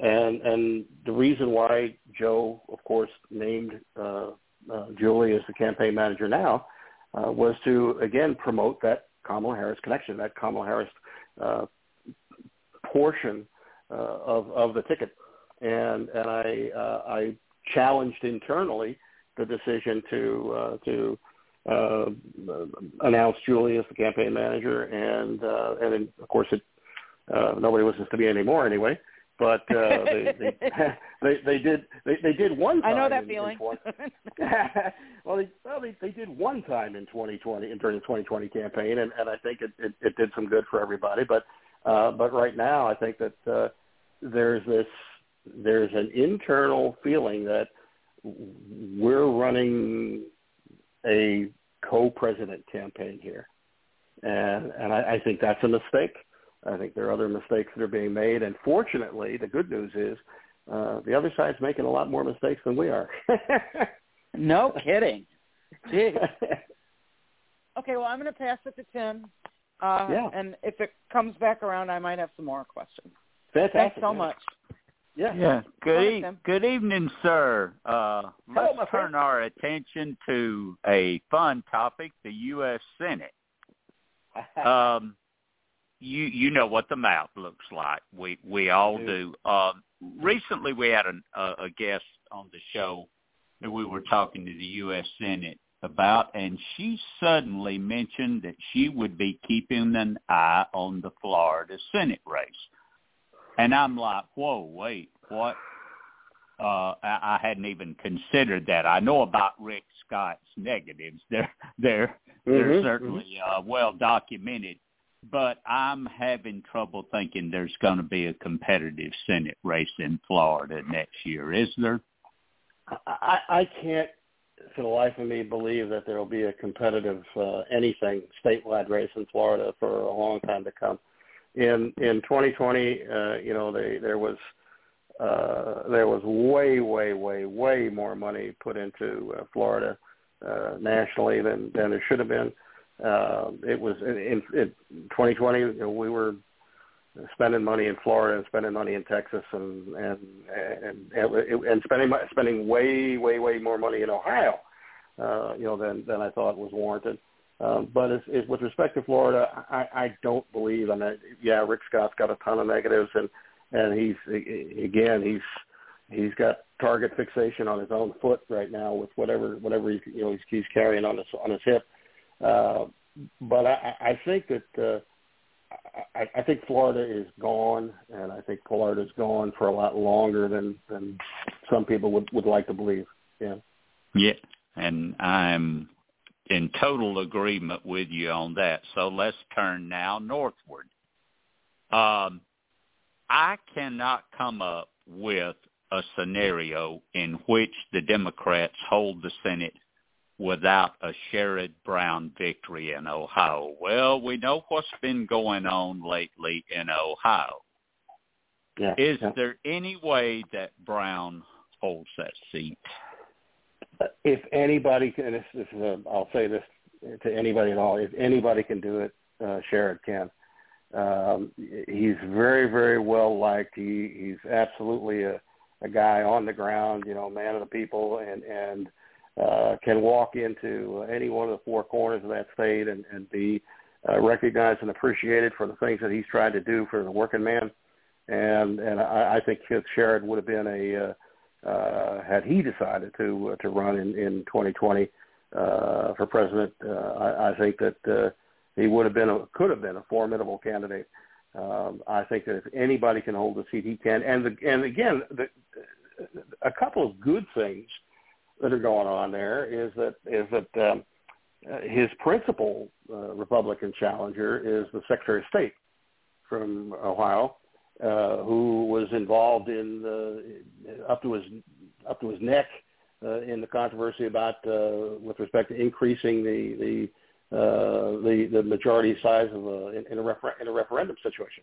and and the reason why Joe, of course, named uh, uh, Julie as the campaign manager now uh, was to again promote that Kamala Harris connection, that Kamala Harris uh, portion uh, of of the ticket, and and I uh, I challenged internally the decision to uh, to uh, announced Julie as the campaign manager, and uh, and then, of course it uh, nobody listens to me anymore anyway. But uh, they, they [laughs] they they did they, they did one time. I know that in, feeling. In 20, [laughs] [laughs] well, they, well they, they did one time in 2020 during the 2020 campaign, and, and I think it, it, it did some good for everybody. But uh, but right now, I think that uh, there's this there's an internal feeling that we're running a co-president campaign here, and and I, I think that's a mistake. I think there are other mistakes that are being made, and fortunately, the good news is uh, the other side's making a lot more mistakes than we are. [laughs] no kidding. Gee. [laughs] Okay, well, I'm going to pass it to Tim. Uh, Yeah. And if it comes back around, I might have some more questions. Fantastic. Thanks so man. much. Yeah. Yeah. Good Go ahead, e- good evening, sir. Uh, Hello, let's my friend. turn our attention to a fun topic: the U.S. Senate. [laughs] Um, you you know what the map looks like. We we all do. do. Um, recently, we had an, a, a guest on the show that we were talking to the U.S. Senate about, and she suddenly mentioned that she would be keeping an eye on the Florida Senate race. And I'm like, whoa, wait, what? Uh, I, I hadn't even considered that. I know about Rick Scott's negatives. [laughs] They're they're they're Mhm, certainly uh, well documented, but I'm having trouble thinking there's going to be a competitive Senate race in Florida next year. Is there? I, I can't, for the life of me, believe that there will be a competitive uh, anything statewide race in Florida for a long time to come. In in 2020, uh, you know, they, there was uh, there was way, way, way, way more money put into uh, Florida uh, nationally than than there should have been. Uh, it was in, in, in 2020. You know, we were spending money in Florida and spending money in Texas and and and and, and spending spending way way way more money in Ohio, uh, you know, than than I thought was warranted. Um, but as, as with respect to Florida, I, I don't believe. I mean, yeah, Rick Scott's got a ton of negatives, and and he's again he's he's got target fixation on his own foot right now with whatever whatever he's, you know he's, he's carrying on his on his hip. Uh, but I, I think that uh, I, I think Florida is gone, and I think Florida is gone for a lot longer than than some people would would like to believe. Yeah. Yeah, and I'm in total agreement with you on that. So let's turn now northward. Um, I cannot come up with a scenario in which the Democrats hold the Senate without a Sherrod Brown victory in Ohio. Well, we know what's been going on lately in Ohio. Yeah, Is yeah. there any way that Brown holds that seat? If anybody can, this, is a, I'll say this to anybody at all. If anybody can do it, uh, Sherrod can. Um, he's very, very well liked. He, he's absolutely a, a guy on the ground, you know, man of the people, and and uh, can walk into any one of the four corners of that state and, and be uh, recognized and appreciated for the things that he's tried to do for the working man. And and I, I think Sherrod would have been a uh, uh, had he decided to uh, to run in in 2020 uh, for president. Uh, I, I think that uh, he would have been a, could have been a formidable candidate. Um, I think that if anybody can hold the seat, he can. And the, and again, the, a couple of good things that are going on there is that is that um, his principal uh, Republican challenger is the Secretary of State from Ohio, uh, who was involved in the, up to his up to his neck uh, in the controversy about uh, with respect to increasing the the uh, the the majority size of a in, in a refer- in a referendum situation.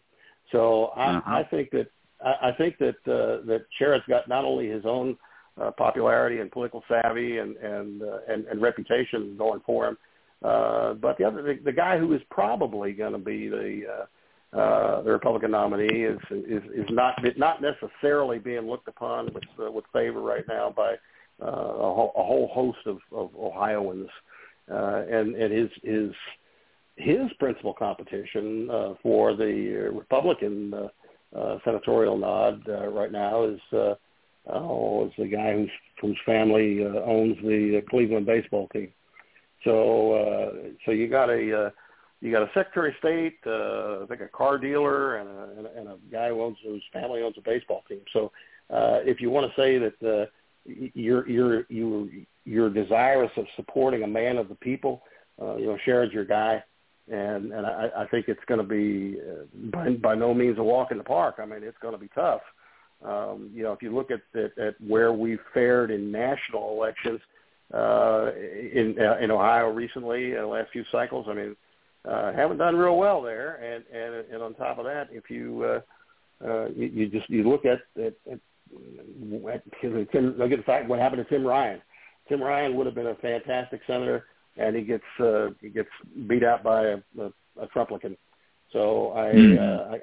So I, Uh-huh. I think that I, I think that uh, that Sherrod's got not only his own uh, popularity and political savvy and and, uh, and and reputation going for him, uh, but the other the, the guy who is probably going to be the uh, uh, the Republican nominee is is is not not necessarily being looked upon with uh, with favor right now by uh, a, whole, a whole host of, of Ohioans, uh, and and his his his principal competition uh, for the Republican uh, uh, senatorial nod uh, right now is uh, oh, is the guy whose whose family uh, owns the Cleveland baseball team. So uh, so you got a uh, you got a Secretary of State, uh, I think a car dealer, and a, and a, and a guy who owns whose family owns a baseball team. So uh, if you want to say that uh, you're you're you you're desirous of supporting a man of the people, uh, you know, Sherrod's your guy, and and I, I think it's going to be uh, by, by no means a walk in the park. I mean, it's going to be tough. Um, you know, if you look at, at at where we fared in national elections uh, in uh, in Ohio recently, uh, last few cycles, I mean, uh, haven't done real well there. And and and on top of that, if you uh, uh, you, you just you look at at, at Tim, look at the fact what happened to Tim Ryan. Tim Ryan would have been a fantastic senator, and he gets uh, he gets beat out by a, a, a Trumplican. So I, uh,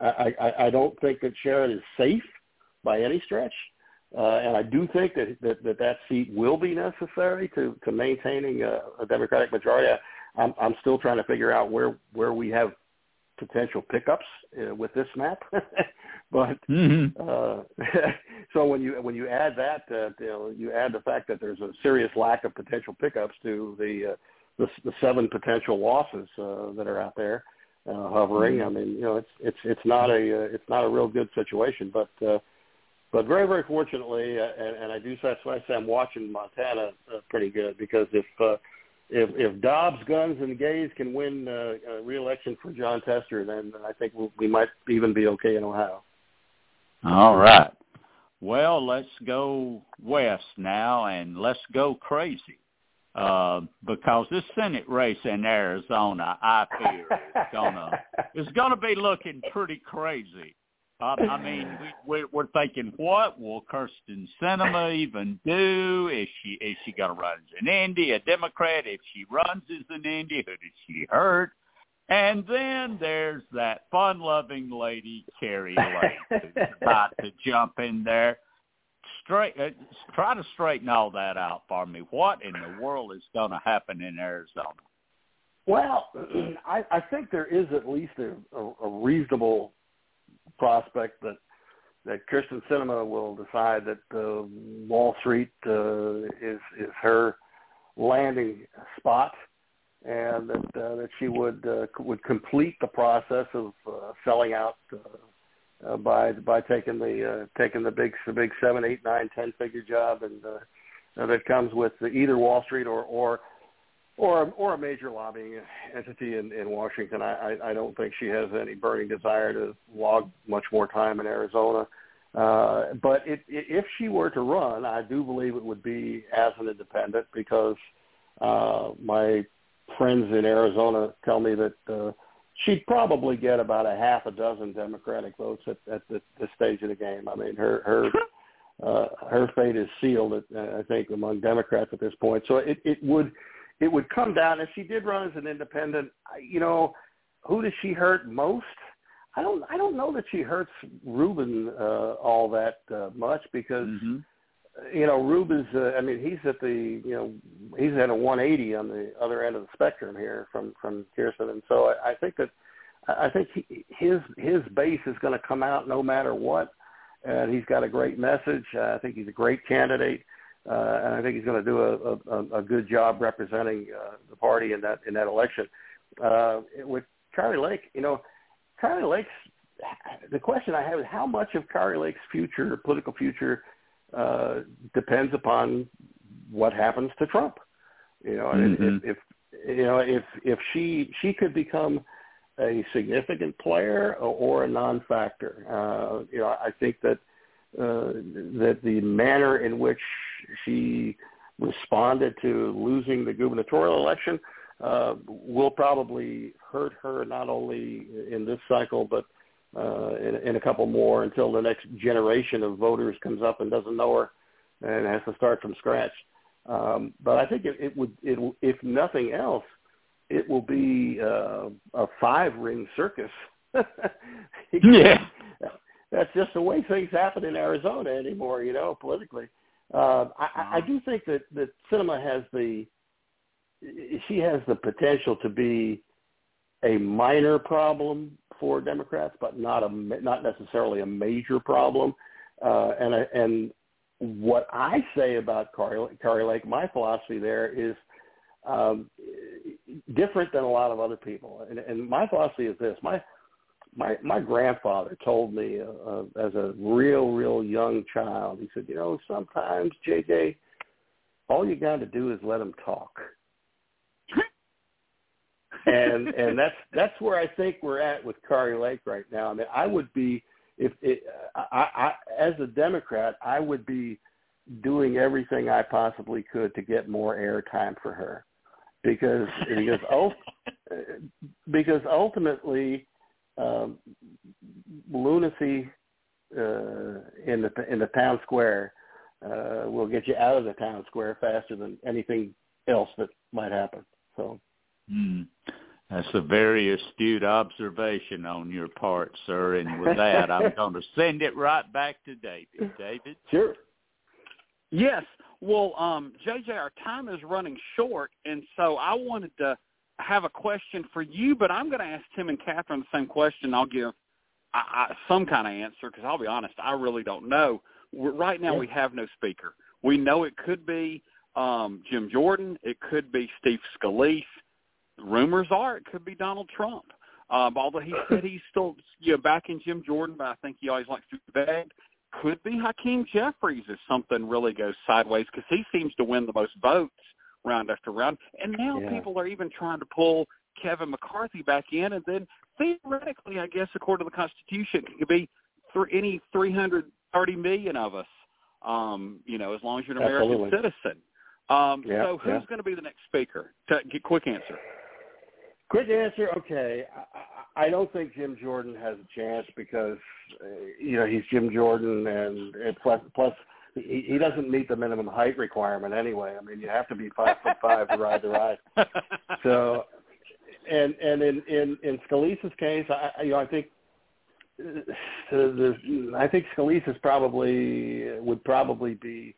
I, I I I don't think that Sherrod is safe by any stretch, uh, and I do think that, that that that seat will be necessary to to maintaining a, a Democratic majority. I'm I'm still trying to figure out where where we have potential pickups uh, with this map. [laughs] but Mm-hmm. uh, [laughs] so when you when you add that, uh, you know, you add the fact that there's a serious lack of potential pickups to the uh, the, the seven potential losses uh, that are out there uh, hovering. I mean, you know, it's it's it's not a uh, it's not a real good situation, but. Uh, but very, very fortunately, uh, and, and I do that's why I say I'm watching Montana uh, pretty good because if uh, if if Dobbs, Guns, and Gays can win uh, a re-election for Jon Tester, then I think we, we might even be okay in Ohio. All right. Well, let's go west now, and let's go crazy. Uh, because this Senate race in Arizona, I fear, is gonna [laughs] is gonna be looking pretty crazy. Um, I mean, we, we're, we're thinking, what will Kyrsten Sinema even do? Is she is she going to run as an Indy, a Democrat? If she runs as an Indy, who does she hurt? And then there's that fun-loving lady, Kari Lake, who's [laughs] about to jump in there. Straight, uh, try to straighten all that out for me. What in the world is going to happen in Arizona? Well, [clears throat] I, I think there is at least a, a, a reasonable prospect that that Kyrsten Sinema will decide that uh, Wall Street uh, is is her landing spot, and that uh, that she would uh, would complete the process of uh, selling out uh, uh, by by taking the uh, taking the big the big seven, eight, nine, ten figure job, and uh, that comes with either Wall Street or or or or a major lobbying entity in, in Washington. I, I, I don't think she has any burning desire to log much more time in Arizona. Uh, but it, it, if she were to run, I do believe it would be as an independent because uh, my friends in Arizona tell me that uh, she'd probably get about a half a dozen Democratic votes at, at this, this stage of the game. I mean, her her uh, her fate is sealed. At, I think among Democrats at this point. So it, it would it would come down if she did run as an independent. You know, who does she hurt most? I don't I don't know that she hurts Ruben uh, all that uh, much because. Mm-hmm you know, Rube is. Uh, I mean, he's at the. You know, he's at a 180 on the other end of the spectrum here from from Kyrsten, and so I, I think that I think he, his his base is going to come out no matter what, and he's got a great message. I think he's a great candidate, uh, and I think he's going to do a, a, a good job representing uh, the party in that in that election. Uh, with Kari Lake, you know, Kari Lake's. The question I have is how much of Kari Lake's future, political future, uh, depends upon what happens to Trump. You know, mm-hmm. if, if you know if if she she could become a significant player or a non-factor. Uh, you know, I think that uh, that the manner in which she responded to losing the gubernatorial election uh, will probably hurt her not only in this cycle but uh, in, in a couple more until the next generation of voters comes up and doesn't know her and has to start from scratch. Um, but I think it, it would, it, if nothing else, it will be uh, a five-ring circus. [laughs] yeah, that's just the way things happen in Arizona anymore. You know, politically. Uh, I, I do think that that Sinema has the she has the potential to be a minor problem for Democrats, but not a not necessarily a major problem. Uh, and and what I say about Kari, Kari Lake, my philosophy there is um, different than a lot of other people. And, and my philosophy is this: my my my grandfather told me uh, uh, as a real real young child. He said, you know, sometimes JJ, all you got to do is let them talk [laughs] and and that's that's where I think we're at with Kari Lake right now. I mean, I would be if it, I, I as a Democrat, I would be doing everything I possibly could to get more airtime for her, because because [laughs] because ultimately um, lunacy uh, in the in the town square uh, will get you out of the town square faster than anything else that might happen. So. Mm. That's a very astute observation on your part, sir. And with that, I'm [laughs] going to send it right back to David. David? Sure. Yes. Well, um, JJ, our time is running short, and so I wanted to have a question for you, but I'm going to ask Tim and Catherine the same question. I'll give I, I, some kind of answer because I'll be honest, I really don't know. We're, right now, yeah. we have no speaker. We know it could be um, Jim Jordan. It could be Steve Scalise rumors are it could be Donald Trump. Um, although he [laughs] said he's still you know backing Jim Jordan, but I think he always likes to beg. Could be Hakeem Jeffries if something really goes sideways because he seems to win the most votes round after round. And now yeah. people are even trying to pull Kevin McCarthy back in, and then theoretically, I guess according to the Constitution, it could be for any 330 million of us. Um, you know, as long as you're an American Absolutely. citizen. Um, yeah, so who's yeah. going to be the next speaker? To, get quick answer. Quick answer. Okay, I, I don't think Jim Jordan has a chance because uh, you know he's Jim Jordan, and, and plus plus he, he doesn't meet the minimum height requirement anyway. I mean, you have to be five foot five to ride the ride. [laughs] So, and and in in in Scalise's case, I you know I think uh, the, I think Scalise is probably would probably be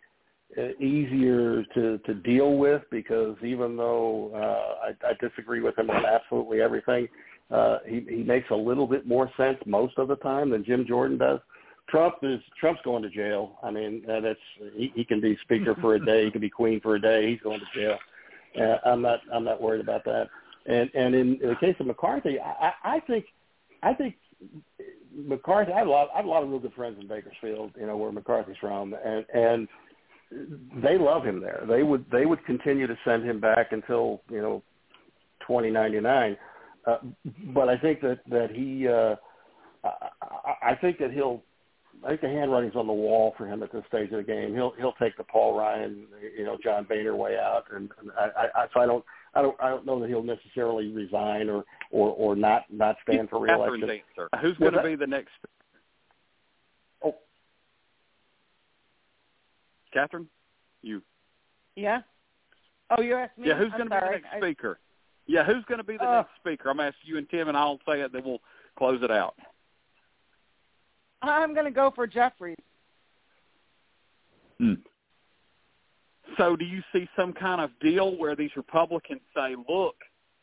uh, easier to to deal with because even though uh, I, I disagree with him on absolutely everything, uh, he he makes a little bit more sense most of the time than Jim Jordan does. Trump is Trump's going to jail. I mean, uh, that's he, he can be speaker for a day, he can be queen for a day. He's going to jail. Uh, I'm not I'm not worried about that. And and in, in the case of McCarthy, I, I think I think McCarthy. I have a lot I have a lot of real good friends in Bakersfield. You know where McCarthy's from, and and they love him there. They would they would continue to send him back until you know 2099. Uh, but I think that that he uh, I, I think that he'll I think the handwriting's on the wall for him at this stage of the game. He'll he'll take the Paul Ryan, you know, John Boehner way out, and, and I, I so I don't I don't I don't know that he'll necessarily resign or or or not not stand for reelection. Answer. Who's going to be the next? Oh, Catherine, you. Yeah. Oh, you asked me. Yeah, who's going to be the next I... speaker? Yeah, who's going to be the uh, next speaker? I'm asking you and Tim, and I'll say it. Then we'll close it out. I'm going to go for Jeffries. Hmm. So, do you see some kind of deal where these Republicans say, "Look,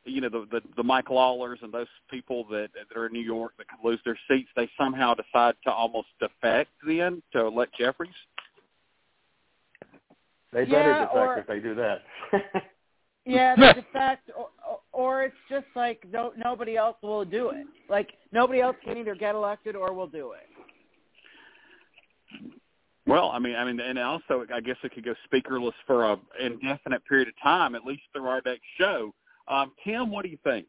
you know, the the, the Mike Lawlers and those people that that are in New York that could lose their seats, they somehow decide to almost defect then to elect Jeffries." They yeah, better defect or, if they do that. [laughs] [laughs] yeah, they defect, or, or it's just like no, nobody else will do it. Like nobody else can either get elected or will do it. Well, I mean, I mean, and also, I guess it could go speakerless for a indefinite period of time, at least through our next show. Um, Tim, what do you think?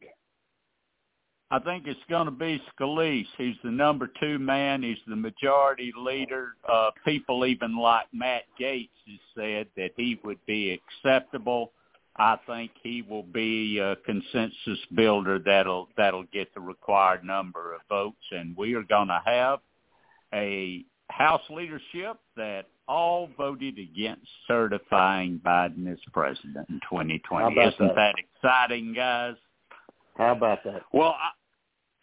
I think it's going to be Scalise. He's the number two man. He's the majority leader. Uh, people even like Matt Gaetz has said that he would be acceptable. I think he will be a consensus builder that'll that'll get the required number of votes, and we are going to have a House leadership that all voted against certifying Biden as president in 2020. Isn't that? that exciting, guys? How about that? Well,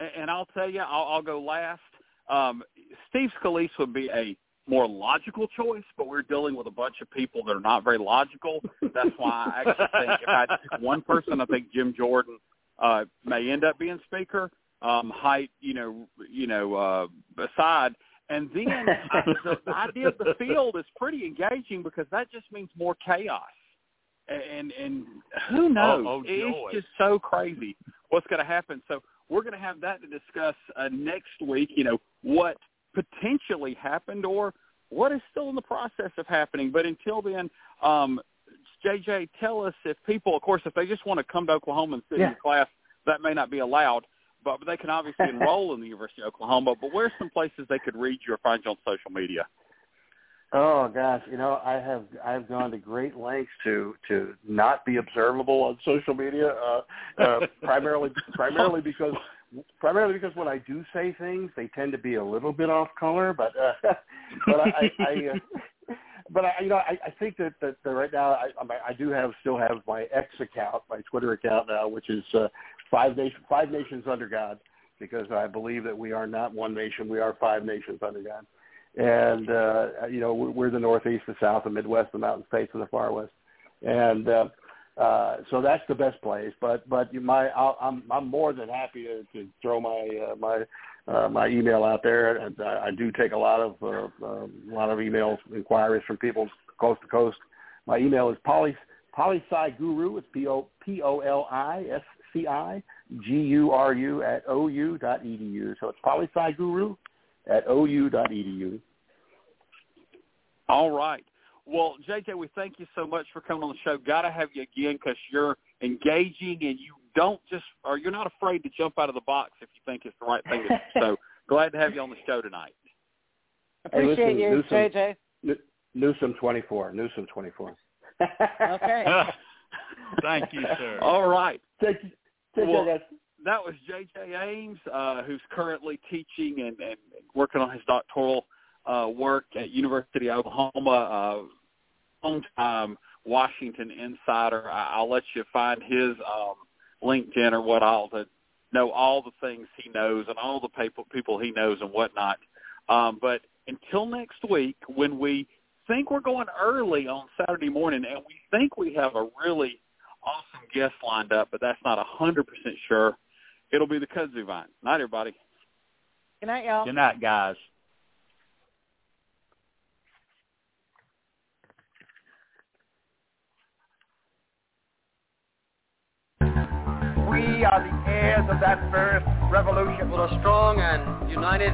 I, and I'll tell you, I'll, I'll go last. Um, Steve Scalise would be a more logical choice, but we're dealing with a bunch of people that are not very logical. That's why I actually think if I pick one person, I think Jim Jordan uh, may end up being speaker. Um, height, you know, you know, uh, aside, and then [laughs] the, the idea of the field is pretty engaging because that just means more chaos. And and who knows? Oh, oh, it's just so crazy what's going to happen. So we're going to have that to discuss uh, next week. You know what potentially happened or what is still in the process of happening. But until then, um, JJ, tell us if people, of course, if they just want to come to Oklahoma and sit Yeah. in class, that may not be allowed but they can obviously [laughs] enroll in the University of Oklahoma. But where's some places they could read you or find you on social media? Oh gosh, you know I have I've gone to great lengths to to not be observable on social media, uh, uh, [laughs] primarily primarily because primarily because when I do say things, they tend to be a little bit off color. But uh, [laughs] but I, I uh, but I you know I, I think that, that that right now I I do have still have my X account, my Twitter account now, which is uh, five nation five nations under God, because I believe that we are not one nation, we are five nations under God and uh, you know we're, the Northeast, the South, the Midwest, the Mountain States, and the Far West, and uh, uh, so that's the best place. But but my I'll, I'm I'm more than happy to, to throw my uh, my uh, my email out there, and I, I do take a lot of uh, uh, a lot of emails inquiries from people coast to coast. My email is poly polysci guru. It's p o p o l i s c i g u r u at o u dot edu. So it's polysci guru at ou dot edu. All right. Well, JJ, we thank you so much for coming on the show. Got to have you again because you're engaging and you don't just, or you're not afraid to jump out of the box if you think it's the right thing. to do. so [laughs] glad to have you on the show tonight. Hey, Appreciate listen, you, Newsom- JJ. N- Newsom 24. Newsom 24. Okay. [laughs] Thank you, sir. [laughs] All right. Take, take Well, that was J.J. Ames, uh, who's currently teaching and, and working on his doctoral uh, work at University of Oklahoma. Uh, longtime Washington insider. I, I'll let you find his um, LinkedIn or what all to know all the things he knows and all the people people he knows and whatnot. Um, but until next week, when we think we're going early on Saturday morning, and we think we have a really awesome guests lined up, but that's not 100% sure. It'll be the kudzu vine. Night, everybody. Good night, y'all. Good night, guys. We are the heirs of that first revolution. Will a strong and united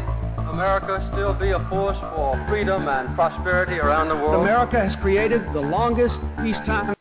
America still be a force for freedom and prosperity around the world? America has created the longest peacetime